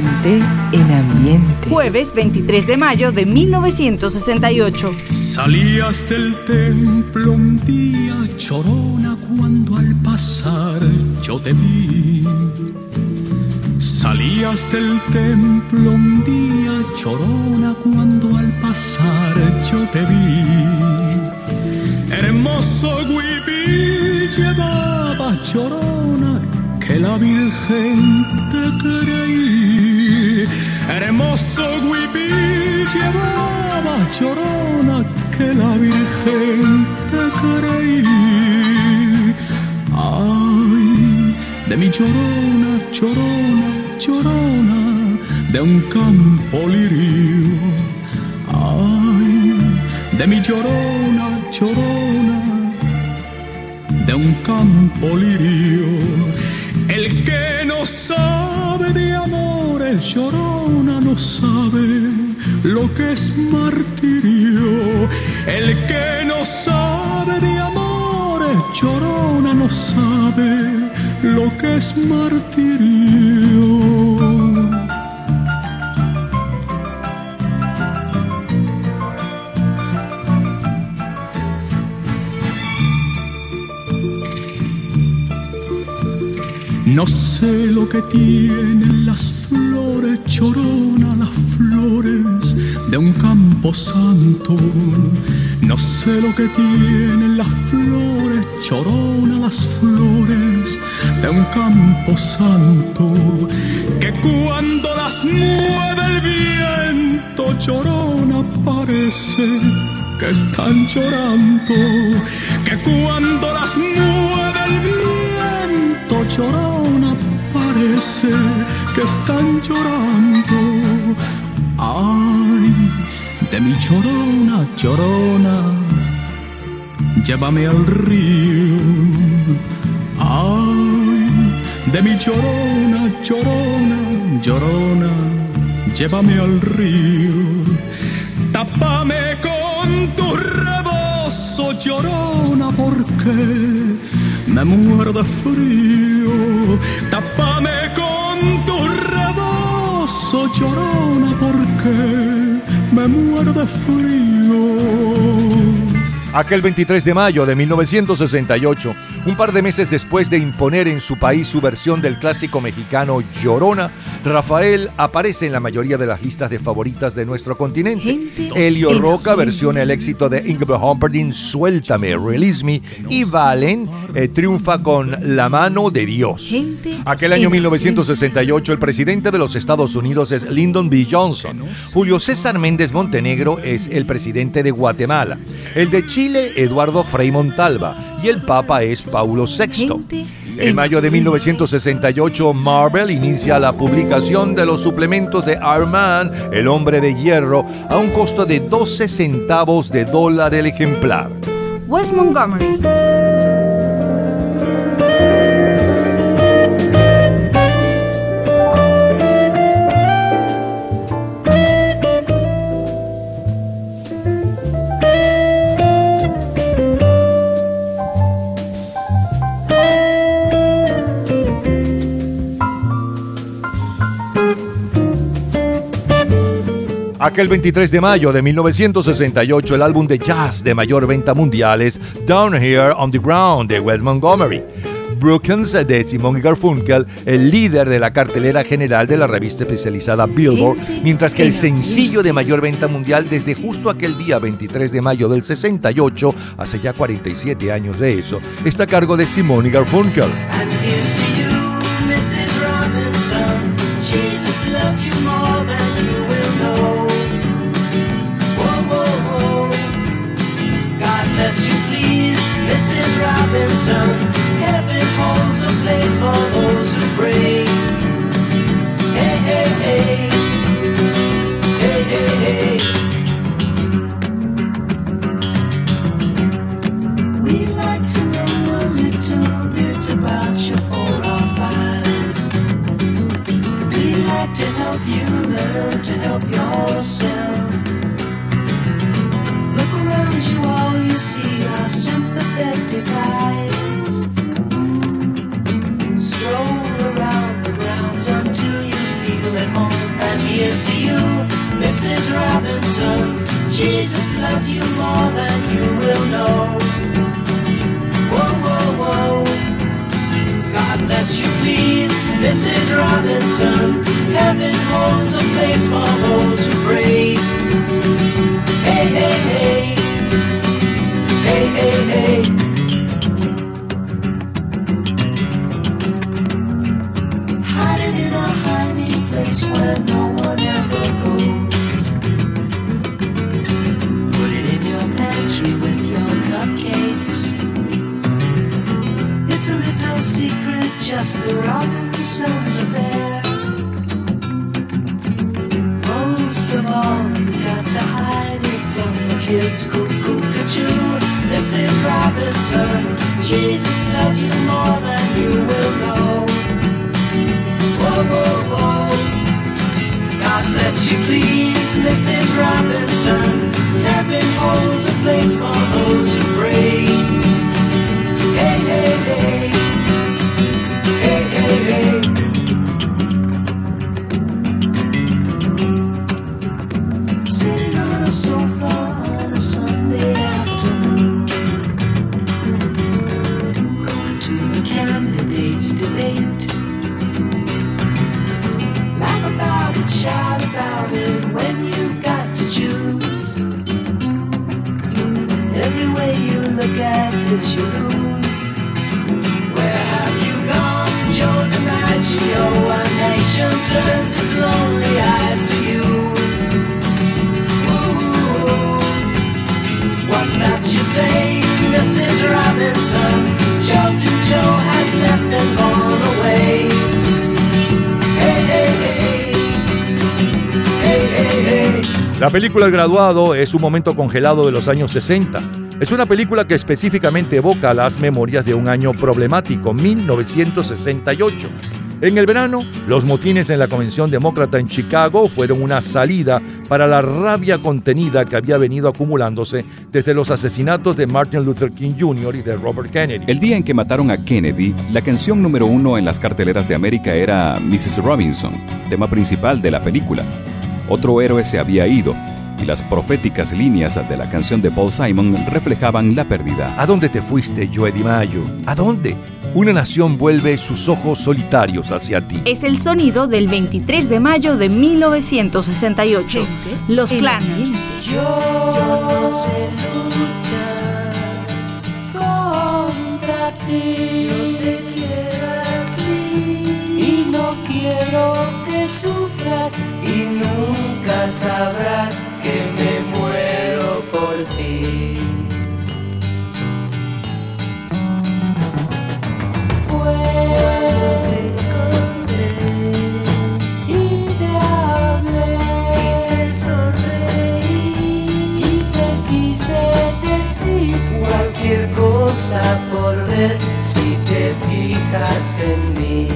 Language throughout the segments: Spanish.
Gente en ambiente. Jueves 23 de mayo de 1968. Salías del templo un día chorona cuando al pasar yo te vi. Salías del templo un día chorona cuando al pasar yo te vi. Hermoso huipil llevaba chorona que la Virgen te creí. Hermoso huipil llevaba chorona que la Virgen te creí. Ay, de mi chorona, chorona, chorona, de un campo lirio. Ay, de mi chorona, chorona, de un campo lirio. El que no sabe de amores, llorona, no sabe lo que es martirio. El que no sabe de amores, llorona, no sabe lo que es martirio. No sé lo que tienen las flores, chorona, las flores de un campo santo. No sé lo que tienen las flores, chorona, las flores de un campo santo. Que cuando las mueve el viento, chorona, parece que están llorando. Que cuando las mueve chorona, parece que están llorando. Ay, de mi chorona, chorona, llévame al río. Ay, de mi chorona, chorona, llorona, llévame al río. Tápame con tu rebozo, llorona, porque me muero de frío. Tápame con tu rebozo, llorona, porque me muero de frío. Aquel 23 de mayo de 1968, un par de meses después de imponer en su país su versión del clásico mexicano Llorona, Rafael aparece en la mayoría de las listas de favoritas de nuestro continente. Elio Roca versiona el éxito de Ingrid Humperdinck Suéltame, Release Me y Valen eh, triunfa con La mano de Dios. Aquel año 1968 el presidente de los Estados Unidos es Lyndon B. Johnson. Julio César Méndez Montenegro es el presidente de Guatemala. El de Chile, Eduardo Frei Montalva. Y el Papa es Paulo VI. En mayo de 1968, Marvel inicia la publicación de los suplementos de Iron Man, el hombre de hierro, a un costo de 12 centavos de dólar el ejemplar. Wes Montgomery. Aquel 23 de mayo de 1968, el álbum de jazz de mayor venta mundial es Down Here on the Ground de Wes Montgomery. Brookens de Simon y Garfunkel, el líder de la cartelera general de la revista especializada Billboard, mientras que el sencillo de mayor venta mundial desde justo aquel día 23 de mayo del 68, hace ya 47 años de eso, está a cargo de Simon y Garfunkel. Mrs. Robinson. Heaven holds a place for those who pray. Hey, hey, hey. Hey, hey, hey. We like to know a little bit about your four or fives. We like to help you learn to help yourself. Look around you, all you see are sympathetic eyes. Stroll around the grounds until you feel at home. And here's to you, Mrs. Robinson. Jesus loves you more than you will know. Whoa, whoa, whoa. God bless you, please, Mrs. Robinson. Heaven holds a place for La película El Graduado es un momento congelado de los años 60. Es una película que específicamente evoca las memorias de un año problemático, 1968. En el verano, los motines en la Convención Demócrata en Chicago fueron una salida para la rabia contenida que había venido acumulándose desde los asesinatos de Martin Luther King Jr. y de Robert Kennedy. El día en que mataron a Kennedy, la canción número uno en las carteleras de América era Mrs. Robinson, tema principal de la película. Otro héroe se había ido, y las proféticas líneas de la canción de Paul Simon reflejaban la pérdida. ¿A dónde te fuiste, Joe DiMaggio? ¿A dónde? Una nación vuelve sus ojos solitarios hacia ti. Es el sonido del 23 de mayo de 1968. Los clanes. Yo sé luchar contra ti. Quiero que sufras y nunca sabrás que me muero por ti. Fue y te hablé sonreí y te quise decir cualquier cosa por ver si te fijas en mí.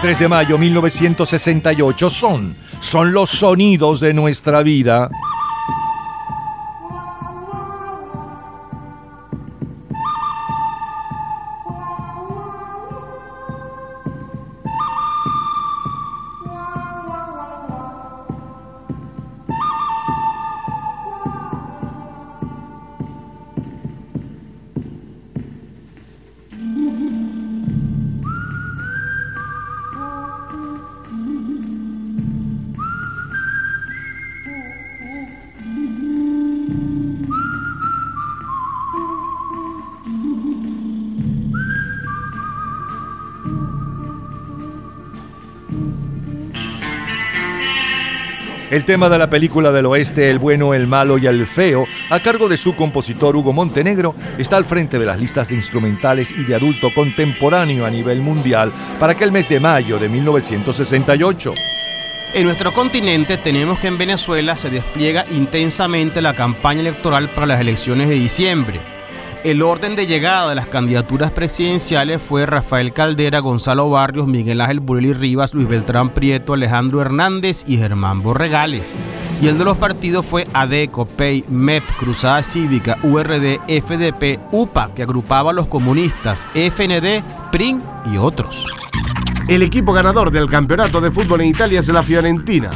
23 de mayo 1968 son, son los sonidos de nuestra vida. El tema de la película del oeste El bueno, el malo y el feo, a cargo de su compositor Hugo Montenegro, está al frente de las listas de instrumentales y de adulto contemporáneo a nivel mundial para aquel mes de mayo de 1968. En nuestro continente tenemos que en Venezuela se despliega intensamente la campaña electoral para las elecciones de diciembre. El orden de llegada de las candidaturas presidenciales fue Rafael Caldera, Gonzalo Barrios, Miguel Ángel Bureli Rivas, Luis Beltrán Prieto, Alejandro Hernández y Germán Borregales. Y el de los partidos fue ADECO, PEI, MEP, Cruzada Cívica, URD, FDP, UPA, que agrupaba a los comunistas, FND, PRIN y otros. El equipo ganador del campeonato de fútbol en Italia es la Fiorentina.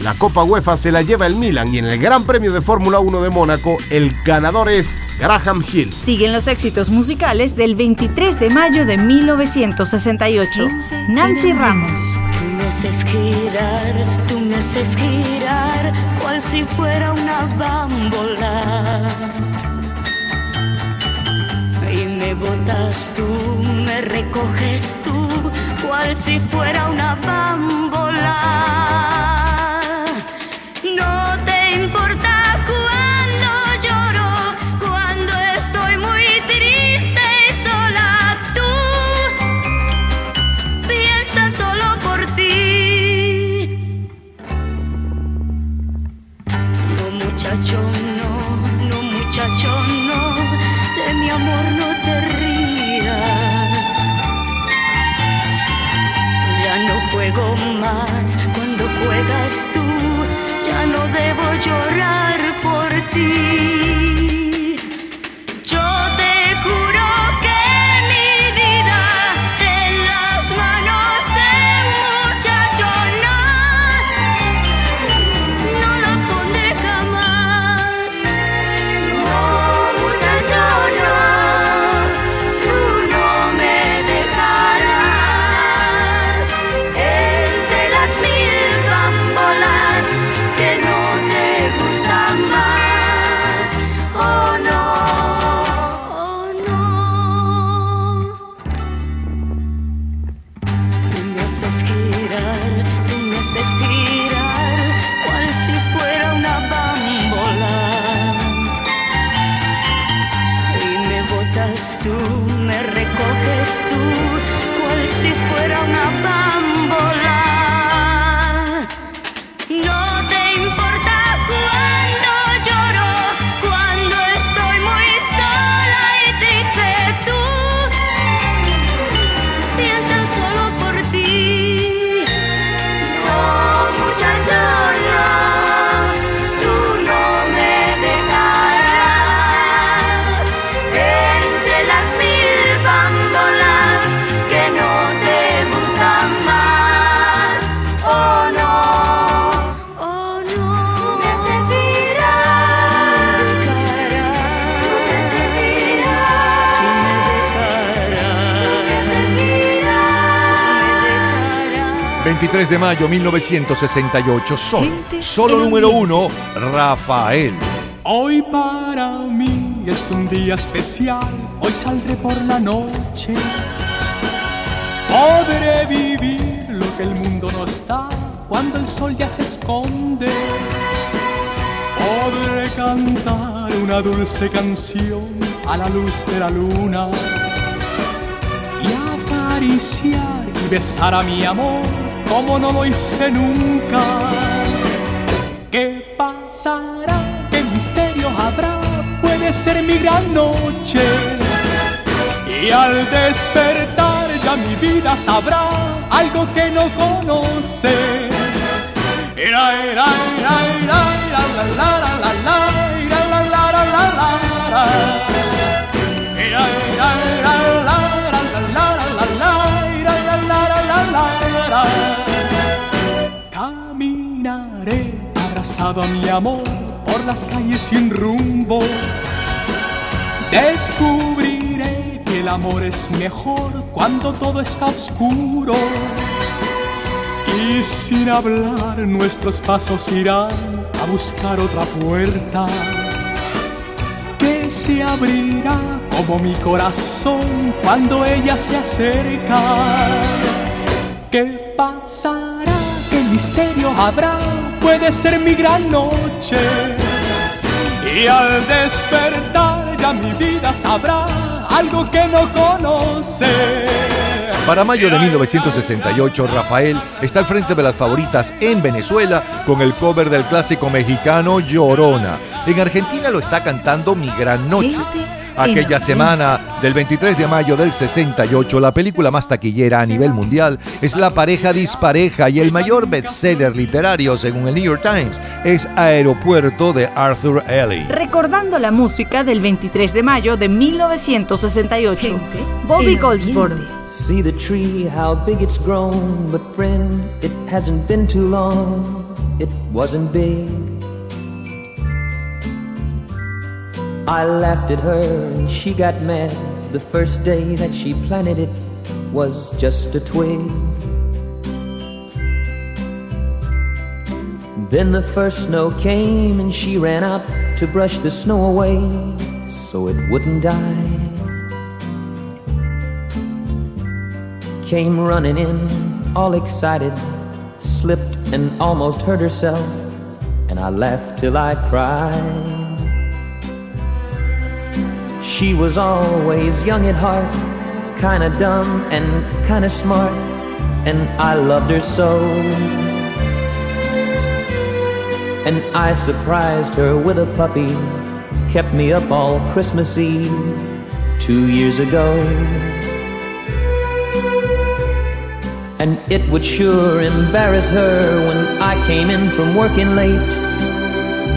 La Copa UEFA se la lleva el Milan y en el Gran Premio de Fórmula 1 de Mónaco el ganador es Graham Hill. Siguen los éxitos musicales del 23 de mayo de 1968. Nancy Ramos. Tú me haces girar, tú me haces girar, cual si fuera una bámbola. Y me botas tú, me recoges tú, cual si fuera una bámbola. 23 de mayo 1968. Solo, Gente solo número uno, Rafael. Hoy para mí es un día especial, hoy saldré por la noche. Podré vivir lo que el mundo nos da cuando el sol ya se esconde. Podré cantar una dulce canción a la luz de la luna y acariciar y besar a mi amor como no lo hice nunca. ¿Qué pasará? ¿Qué misterio habrá? Puede ser mi gran noche. Y al despertar ya mi vida sabrá algo que no conoce. La, la, la, la, la, la, la, la, la, la, a mi amor por las calles sin rumbo. Descubriré que el amor es mejor cuando todo está oscuro. Y sin hablar nuestros pasos irán a buscar otra puerta que se abrirá como mi corazón cuando ella se acerca. ¿Qué pasará? ¿Qué misterio habrá? Puede ser mi gran noche. Y al despertar ya mi vida sabrá algo que no conoce. Para mayo de 1968, Rafael está al frente de las favoritas en Venezuela con el cover del clásico mexicano Llorona. En Argentina lo está cantando Mi Gran Noche. Aquella semana del 23 de mayo del 68, la película más taquillera a nivel mundial es La pareja dispareja y el mayor bestseller literario, según el New York Times, es Aeropuerto de Arthur Ely. Recordando la música del 23 de mayo de 1968. Gente Bobby Goldsboro. See the tree, how big it's grown. But friend, it hasn't been too long. It wasn't big. I laughed at her and she got mad. The first day that she planted it was just a twig. Then the first snow came and she ran out to brush the snow away so it wouldn't die. came running in, all excited, slipped and almost hurt herself, and I laughed till I cried. She was always young at heart, kinda dumb and kinda smart, and I loved her so. And I surprised her with a puppy, kept me up all Christmas Eve two years ago. And it would sure embarrass her when I came in from working late.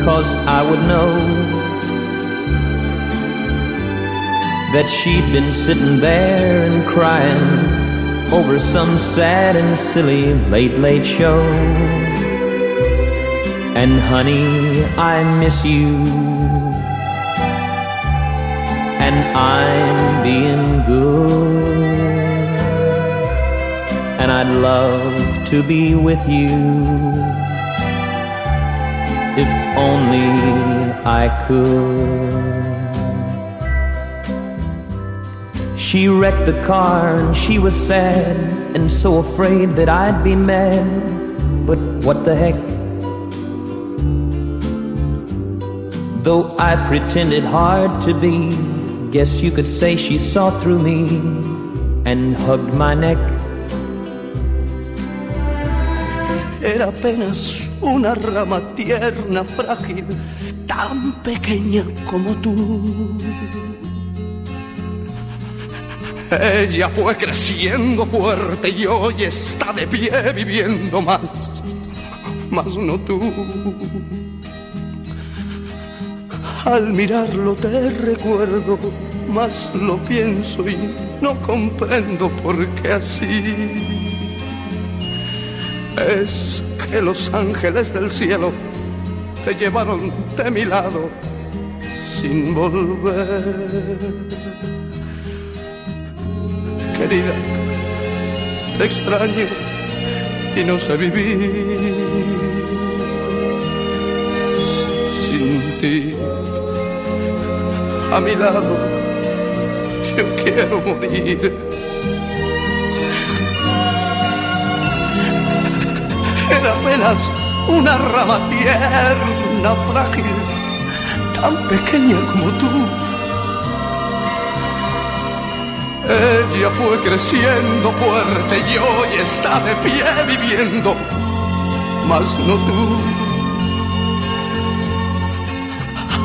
Cause I would know that she'd been sitting there and crying over some sad and silly late, late show. And honey, I miss you. And I'm being good and I'd love to be with you if only I could. She wrecked the car and she was sad and so afraid that I'd be mad. But what the heck? Though I pretended hard to be, guess you could say she saw through me and hugged my neck. Era apenas una rama tierna, frágil, tan pequeña como tú. Ella fue creciendo fuerte y hoy está de pie viviendo más, más no tú. Al mirarlo te recuerdo, más lo pienso y no comprendo por qué así. Es que los ángeles del cielo te llevaron de mi lado sin volver. Querida, te extraño, y no sé vivir sin ti. A mi lado yo quiero morir. Era apenas una rama tierna, frágil, tan pequeña como tú. Ella fue creciendo fuerte y hoy está de pie viviendo, mas no tú.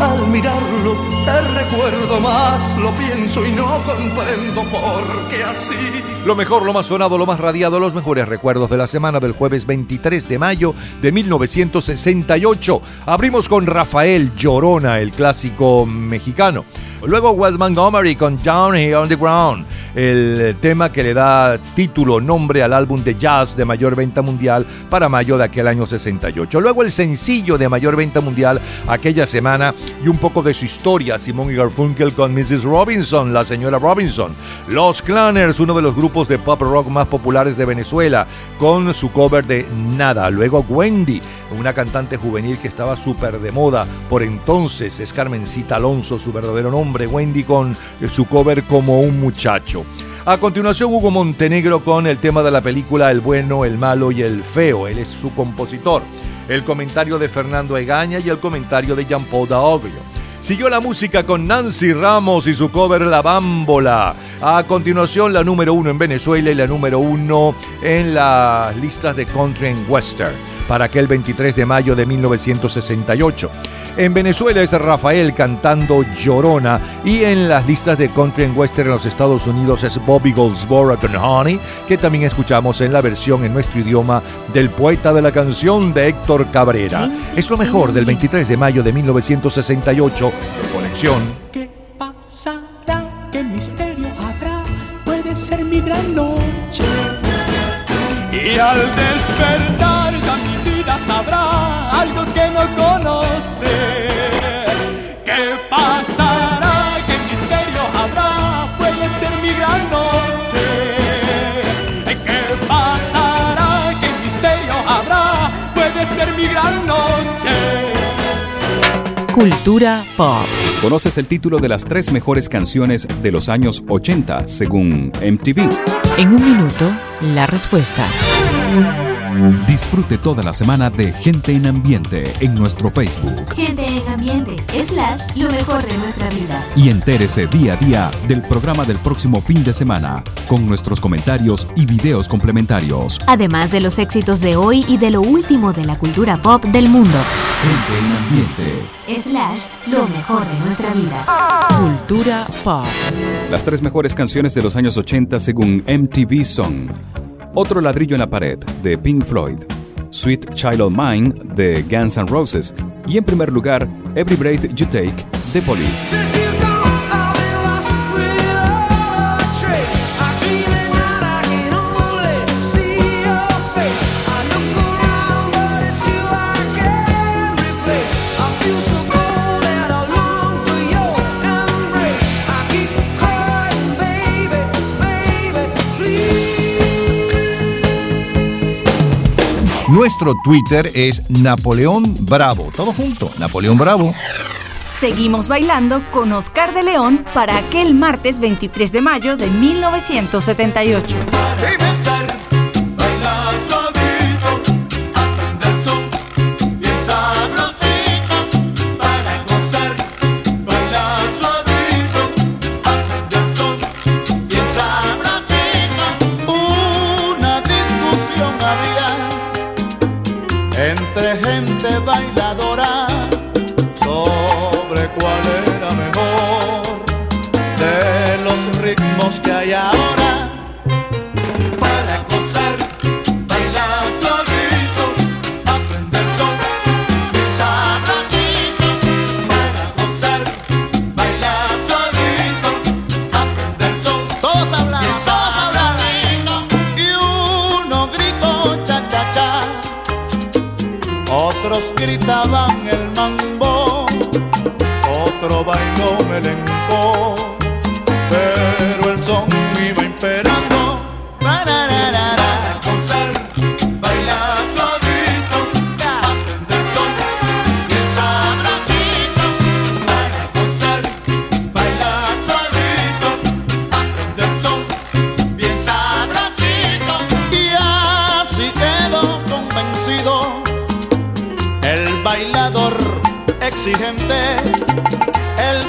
Al mirarlo te recuerdo más, lo pienso y no comprendo por qué así. Lo mejor, lo más sonado, lo más radiado, los mejores recuerdos de la semana del jueves 23 de mayo de 1968. Abrimos con Rafael Llorona, el clásico mexicano. Luego Wes Montgomery con Down Here on the Ground, el tema que le da título, nombre al álbum de jazz de mayor venta mundial para mayo de aquel año 68. Luego el sencillo de mayor venta mundial aquella semana y un poco de su historia, Simón y Garfunkel con Mrs. Robinson, la señora Robinson. Los Clanners, uno de los grupos de pop rock más populares de Venezuela, con su cover de Nada. Luego Wendy, una cantante juvenil que estaba súper de moda por entonces, es Carmencita Alonso, su verdadero nombre, Wendy con su cover como un muchacho. A continuación, Hugo Montenegro con el tema de la película El bueno, el malo y el feo. Él es su compositor. El comentario de Fernando Egaña y el comentario de Jean-Paul Daoglio. Siguió la música con Nancy Ramos y su cover La Bámbola. A continuación, la número uno en Venezuela y la número uno en las listas de country and western para aquel 23 de mayo de 1968. En Venezuela es Rafael cantando Llorona y en las listas de country and western en los Estados Unidos es Bobby Goldsboro con Honey, que también escuchamos en la versión en nuestro idioma del poeta de la canción de Héctor Cabrera. Es lo mejor del 23 de mayo de 1968 de colección. ¿Qué pasará? ¿Qué misterio habrá? Puede ser mi gran noche. Y al despertar algo que no conoce. ¿Qué pasará? ¿Qué misterio habrá? Puede ser mi gran noche. ¿Qué pasará? ¿Qué misterio habrá? Puede ser mi gran noche. Cultura pop. ¿Conoces el título de las tres mejores canciones de los años 80 según MTV? En un minuto, la respuesta. Disfrute toda la semana de Gente en Ambiente en nuestro Facebook. Gente en ambiente, slash, lo mejor de nuestra vida. Y entérese día a día del programa del próximo fin de semana, con nuestros comentarios y videos complementarios. Además de los éxitos de hoy y de lo último de la cultura pop del mundo. Gente en Ambiente. Slash, lo mejor de nuestra vida. Cultura pop. Las tres mejores canciones de los años 80 según MTV son Otro ladrillo en la pared de Pink Floyd, Sweet Child of Mine de Guns N' Roses y en primer lugar Every Breath You Take de Police. Nuestro Twitter es Napoleón Bravo. Todo junto, Napoleón Bravo. Seguimos bailando con Oscar de León para aquel martes 23 de mayo de 1978. Bailar El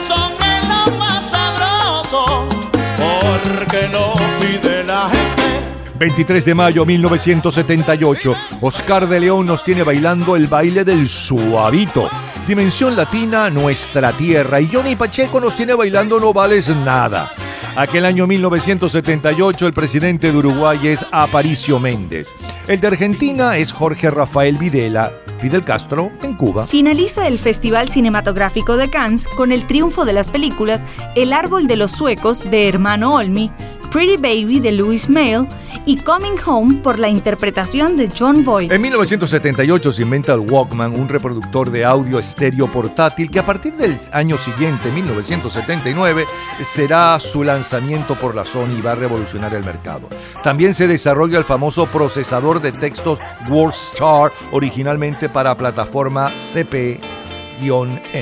son es lo más sabroso porque lo pide la gente. 23 de mayo 1978, Oscar de León nos tiene bailando el baile del suavito. Dimensión Latina, nuestra tierra. Y Johnny Pacheco nos tiene bailando No Vales Nada. Aquel año 1978 el presidente de Uruguay es Aparicio Méndez. El de Argentina es Jorge Rafael Videla. Fidel Castro en Cuba. Finaliza el Festival Cinematográfico de Cannes con el triunfo de las películas El árbol de los suecos de Hermano Olmi, Pretty Baby de Louis Mail y Coming Home por la interpretación de John Boyd. En 1978 se inventa el Walkman, un reproductor de audio estéreo portátil que a partir del año siguiente, 1979, será su lanzamiento por la Sony y va a revolucionar el mercado. También se desarrolla el famoso procesador de textos WordStar, originalmente para plataforma CP-M.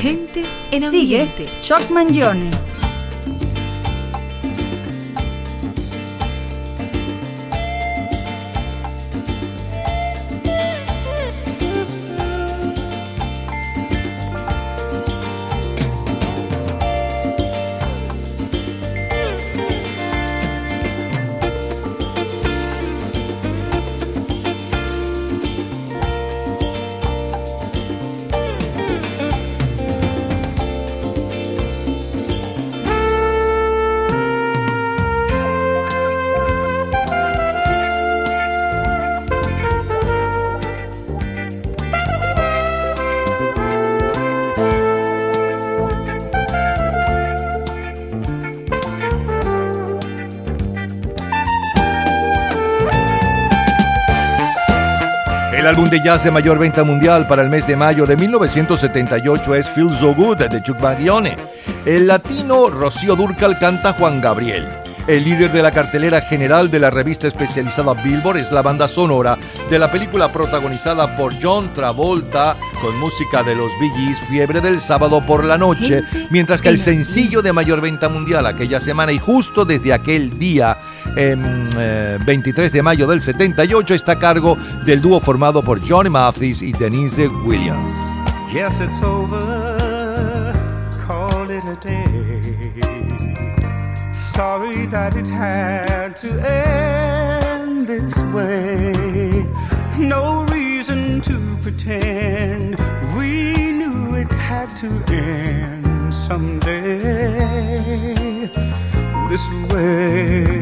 Gente en Sigue Chuck Mangione. Álbum de jazz de mayor venta mundial para el mes de mayo de 1978 es Feel So Good de Chuck Baglione. El latino Rocío Durcal canta Juan Gabriel. El líder de la cartelera general de la revista especializada Billboard es la banda sonora de la película protagonizada por John Travolta con música de los Bee Fiebre del sábado por la noche, mientras que el sencillo de mayor venta mundial aquella semana y justo desde aquel día, em, eh, 23 de mayo del 78, está a cargo del dúo formado por Johnny Mathis y Denise Williams. Call it a day. Sorry that it had to end this way. No reason to pretend we knew it had to end someday. This way.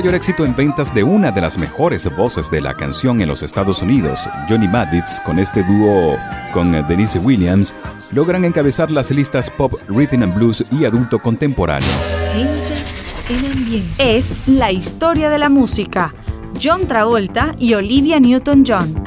mayor éxito en ventas de una de las mejores voces de la canción en los Estados Unidos, Johnny Maddits, con este dúo con eh, Denise Williams, logran encabezar las listas pop, rhythm and blues y adulto contemporáneo. Es la historia de la música. John Travolta y Olivia Newton-John.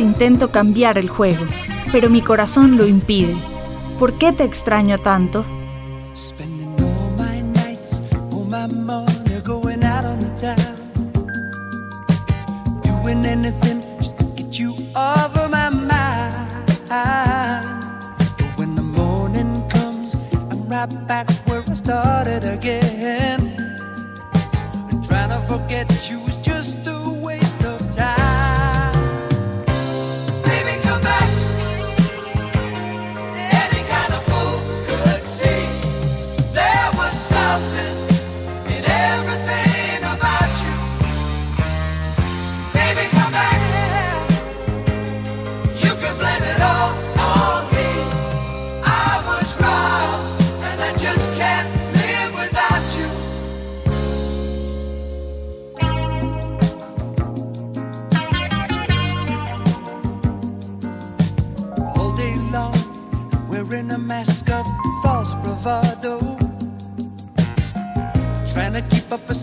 intento cambiar el juego, pero mi corazón lo impide. ¿Por qué te extraño tanto? trying to keep up a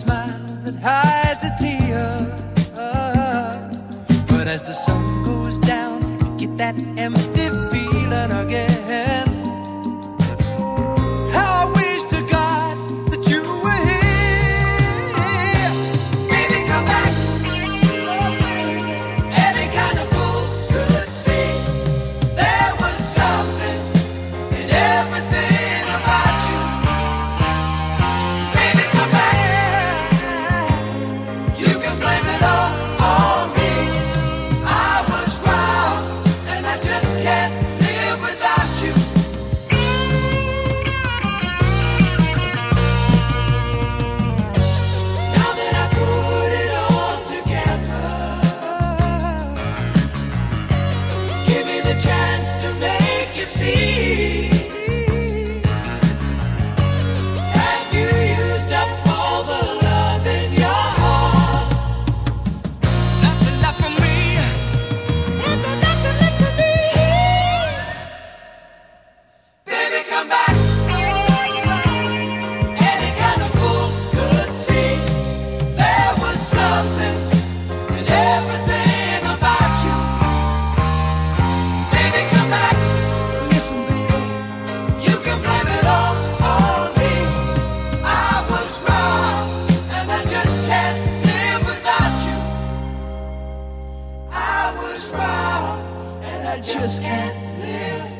smile, and I just can't live.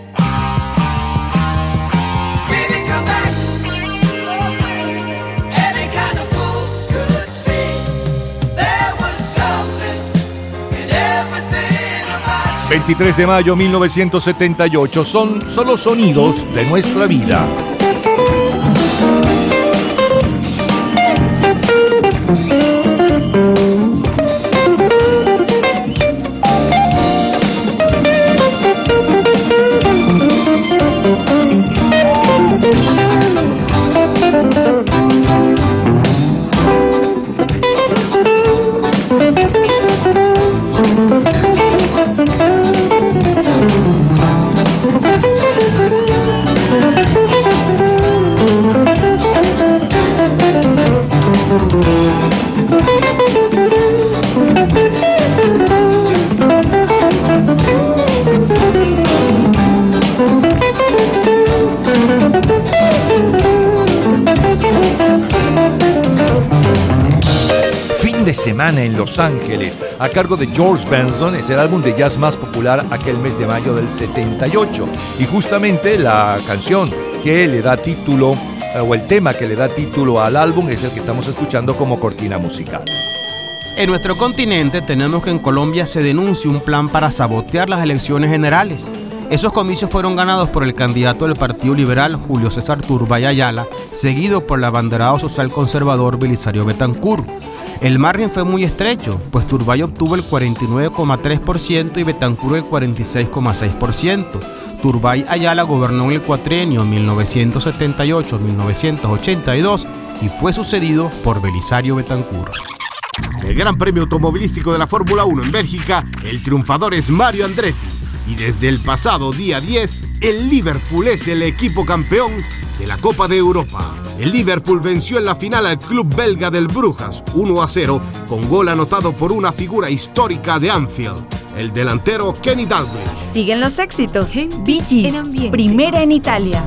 De mayo 1978 son solo sonidos de nuestra vida. A cargo de George Benson, es el álbum de jazz más popular aquel mes de mayo del 78. Y justamente la canción que le da título, eh, o el tema que le da título al álbum, es el que estamos escuchando como cortina musical. En nuestro continente tenemos que en Colombia se denuncia un plan para sabotear las elecciones generales. Esos comicios fueron ganados por el candidato del Partido Liberal, Julio César Turbay Ayala, seguido por el abanderado social conservador Belisario Betancourt. El margen fue muy estrecho, pues Turbay obtuvo el 49,3% y Betancourt el 46,6%. Turbay Ayala gobernó en el cuatrienio 1978-1982 y fue sucedido por Belisario Betancourt. El Gran Premio Automovilístico de la Fórmula 1 en Bélgica, el triunfador es Mario Andretti. Y desde el pasado día 10, el Liverpool es el equipo campeón de la Copa de Europa. El Liverpool venció en la final al club belga del Brujas 1 a 0 con gol anotado por una figura histórica de Anfield, el delantero Kenny Dalglish. Siguen los éxitos. Bee Gees, primera en Italia.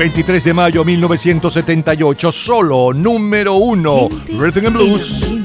23 de mayo 1978, solo número uno, Rhythm and Blues.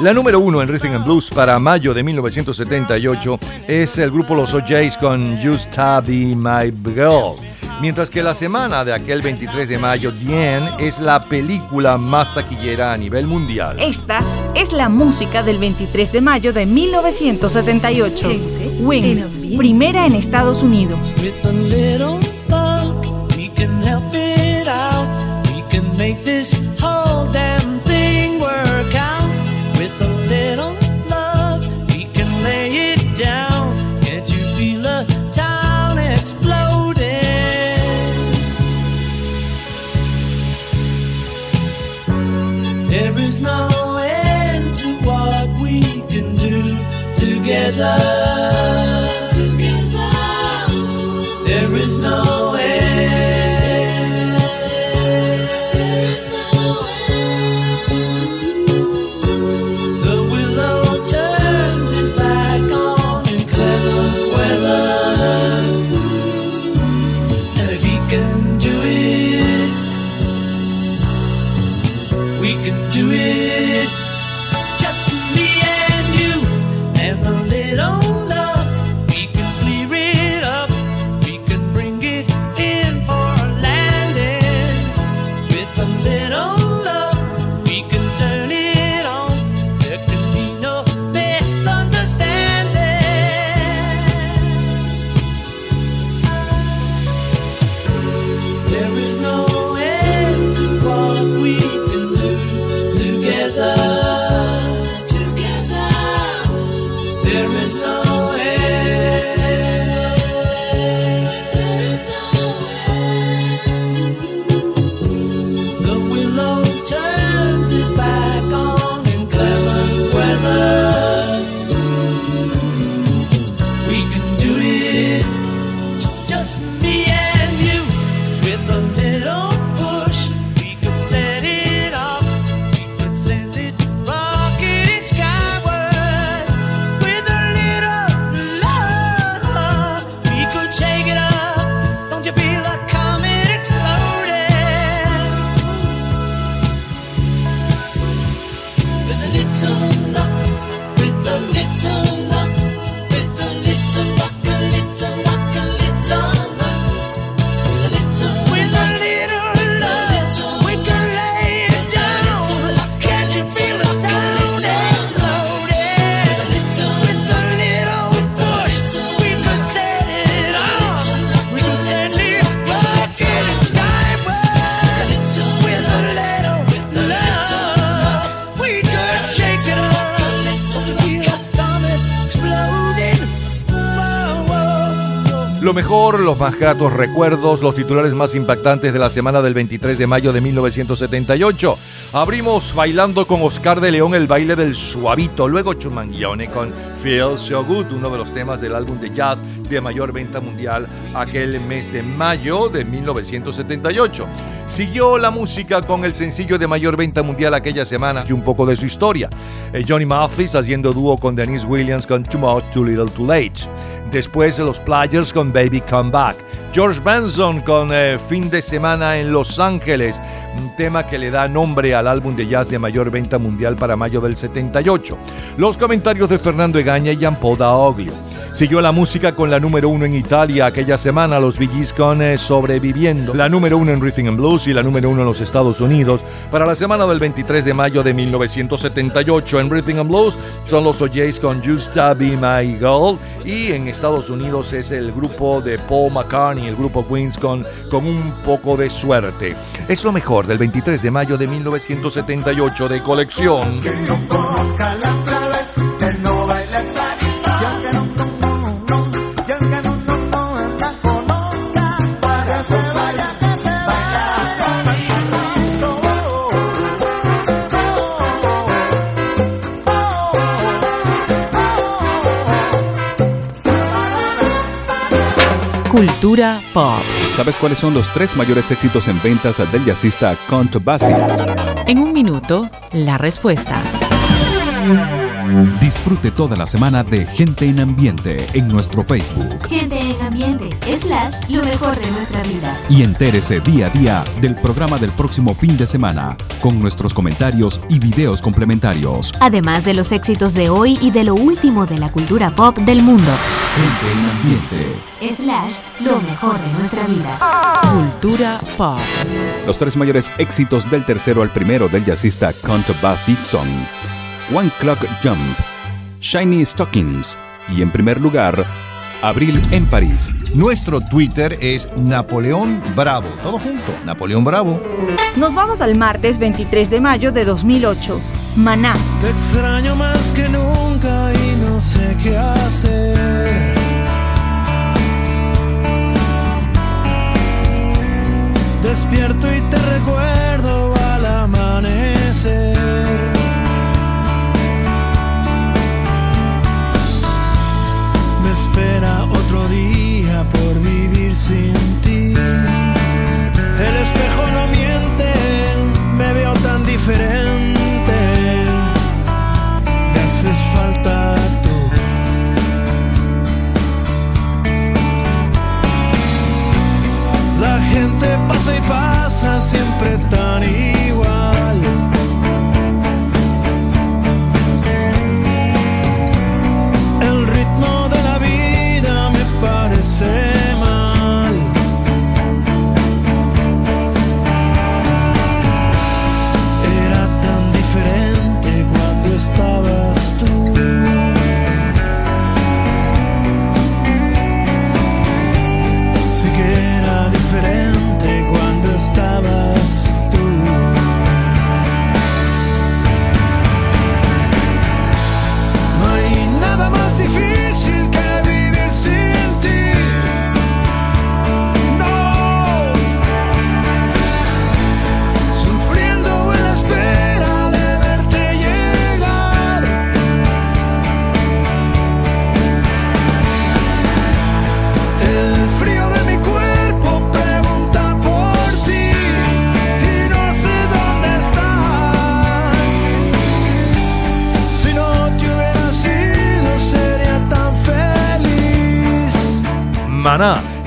La número uno en Rhythm and Blues para mayo de 1978 es el grupo Los OJs con Just To Be My Girl. Mientras que la semana de aquel 23 de mayo, Diane es la película más taquillera a nivel mundial. Esta es la música del 23 de mayo de 1978. Wings, primera en Estados Unidos. together, together. There is no gratos recuerdos, los titulares más impactantes de la semana del 23 de mayo de 1978. Abrimos bailando con Oscar de León el baile del suavito, luego Chumanguione con Feel So Good, uno de los temas del álbum de jazz de mayor venta mundial aquel mes de mayo de 1978. Siguió la música con el sencillo de mayor venta mundial aquella semana y un poco de su historia. Eh, Johnny Mathis haciendo dúo con Denise Williams con Too Much Too Little Too Late. Después los Players con Baby Come Back. George Benson con eh, Fin de Semana en Los Ángeles, un tema que le da nombre al álbum de jazz de mayor venta mundial para mayo del 78. Los comentarios de Fernando Egaña y Jean-Paul Daoglio. Siguió la música con la número uno en Italia aquella semana, los Gees con eh, Sobreviviendo, la número uno en Rhythm and Blues y la número uno en los Estados Unidos. Para la semana del 23 de mayo de 1978 en Rhythm and Blues son los OJs con Just Be My Girl y en Estados Unidos es el grupo de Paul McCartney, el grupo Queens con, con un poco de suerte. Es lo mejor del 23 de mayo de 1978 de colección. Conozca la Cultura pop. ¿Sabes cuáles son los tres mayores éxitos en ventas del jazzista Count Basie? En un minuto, la respuesta. Disfrute toda la semana de Gente en Ambiente en nuestro Facebook. Gente en ambiente, slash, lo mejor de nuestra vida. Y entérese día a día del programa del próximo fin de semana, con nuestros comentarios y videos complementarios. Además de los éxitos de hoy y de lo último de la cultura pop del mundo. Gente en Ambiente. Slash, lo mejor de nuestra vida. Cultura pop. Los tres mayores éxitos del tercero al primero del jazzista Count Basie son One Clock Jump, Shiny Stockings y en primer lugar, Abril en París. Nuestro Twitter es Napoleón Bravo. Todo junto, Napoleón Bravo. Nos vamos al martes 23 de mayo de 2008. Maná. Te extraño más que nunca y no sé qué hacer. Despierto y te recuerdo al amanecer. Me espera otro día por vivir sin ti. El espejo pasa y pasa siempre tan igual.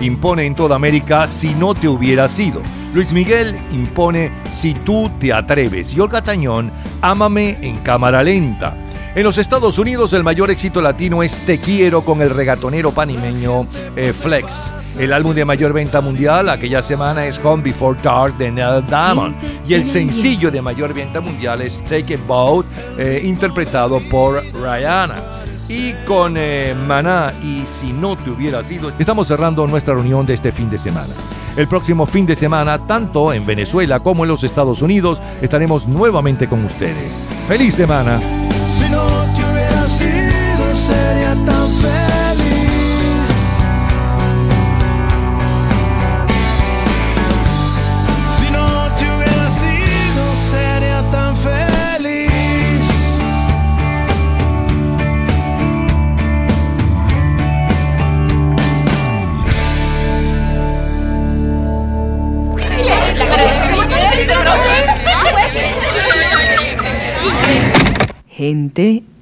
Impone en toda América Si no te hubiera sido. Luis Miguel impone Si tú te atreves. Y Olga Tañón, Ámame en cámara lenta. En los Estados Unidos el mayor éxito latino es Te quiero con el regatonero panimeño eh, Flex. El álbum de mayor venta mundial aquella semana es Home Before Dark de Neil Diamond. Y el sencillo de mayor venta mundial es Take a Boat, eh, interpretado por Rihanna. Y con eh, Maná y Si no te hubiera sido, estamos cerrando nuestra reunión de este fin de semana. El próximo fin de semana, tanto en Venezuela como en los Estados Unidos, estaremos nuevamente con ustedes. ¡Feliz semana!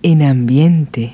En ambiente.